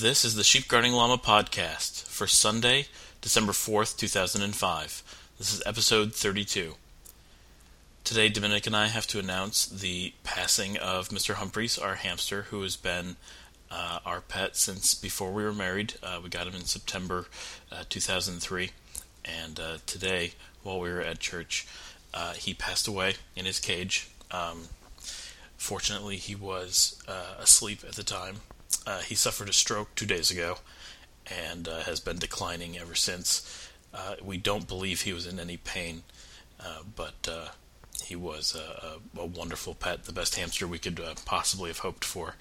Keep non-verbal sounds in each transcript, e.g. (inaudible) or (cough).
This is the Sheep Guarding Llama podcast for Sunday, December 4th, 2005. This is episode 32. Today, Dominic and I have to announce the passing of Mr. Humphries, our hamster, who has been uh, our pet since before we were married. Uh, we got him in September uh, 2003, and uh, today, while we were at church, uh, he passed away in his cage. Um, fortunately, he was uh, asleep at the time, uh, he suffered a stroke two days ago and uh, has been declining ever since. Uh, we don't believe he was in any pain, uh, but uh, he was a, a, wonderful pet, the best hamster we could uh, possibly have hoped for.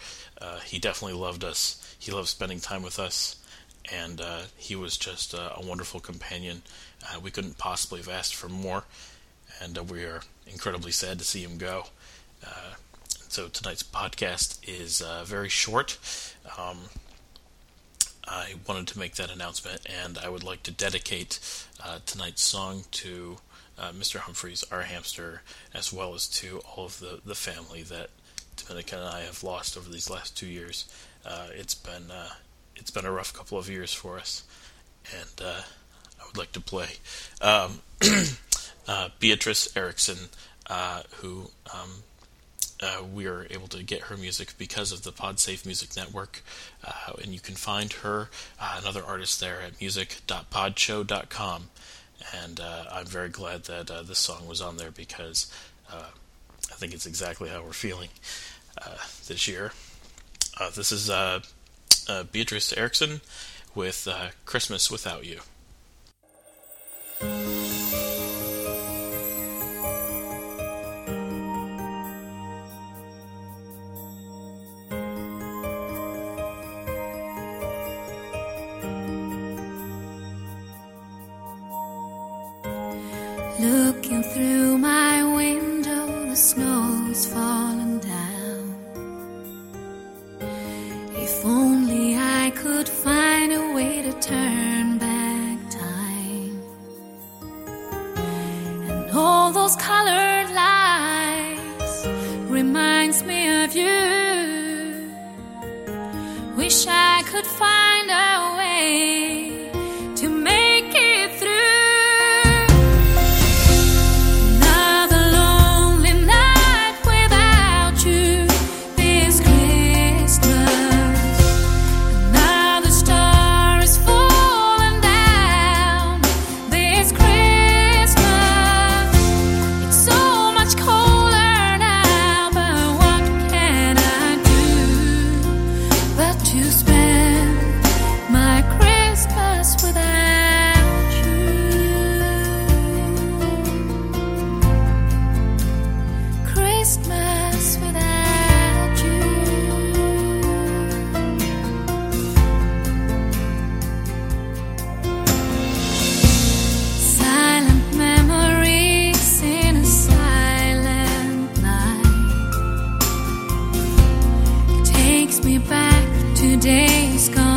he definitely loved us. He loved spending time with us, and he was just a wonderful companion. we couldn't possibly have asked for more, and we are incredibly sad to see him go. So tonight's podcast is uh, very short. Um, I wanted to make that announcement, and I would like to dedicate uh, tonight's song to uh, Mr. Humphries, our hamster, as well as to all of the, the family that Dominica and I have lost over these last two years. Uh, it's been uh, it's been a rough couple of years for us, and uh, I would like to play um, (clears throat) Beatrice Erickson, who um, uh, we are able to get her music because of the PodSafe Music Network, uh, and you can find her uh, another artist there at music.podshow.com. And uh, I'm very glad that uh, this song was on there because uh, I think it's exactly how we're feeling this year. this is Beatrice Erickson with "Christmas Without You." Looking through my window, the snow's falling down. If only I could find a way to turn back time. And all those colored lights reminds me of you. Wish I could find takes me back to days gone.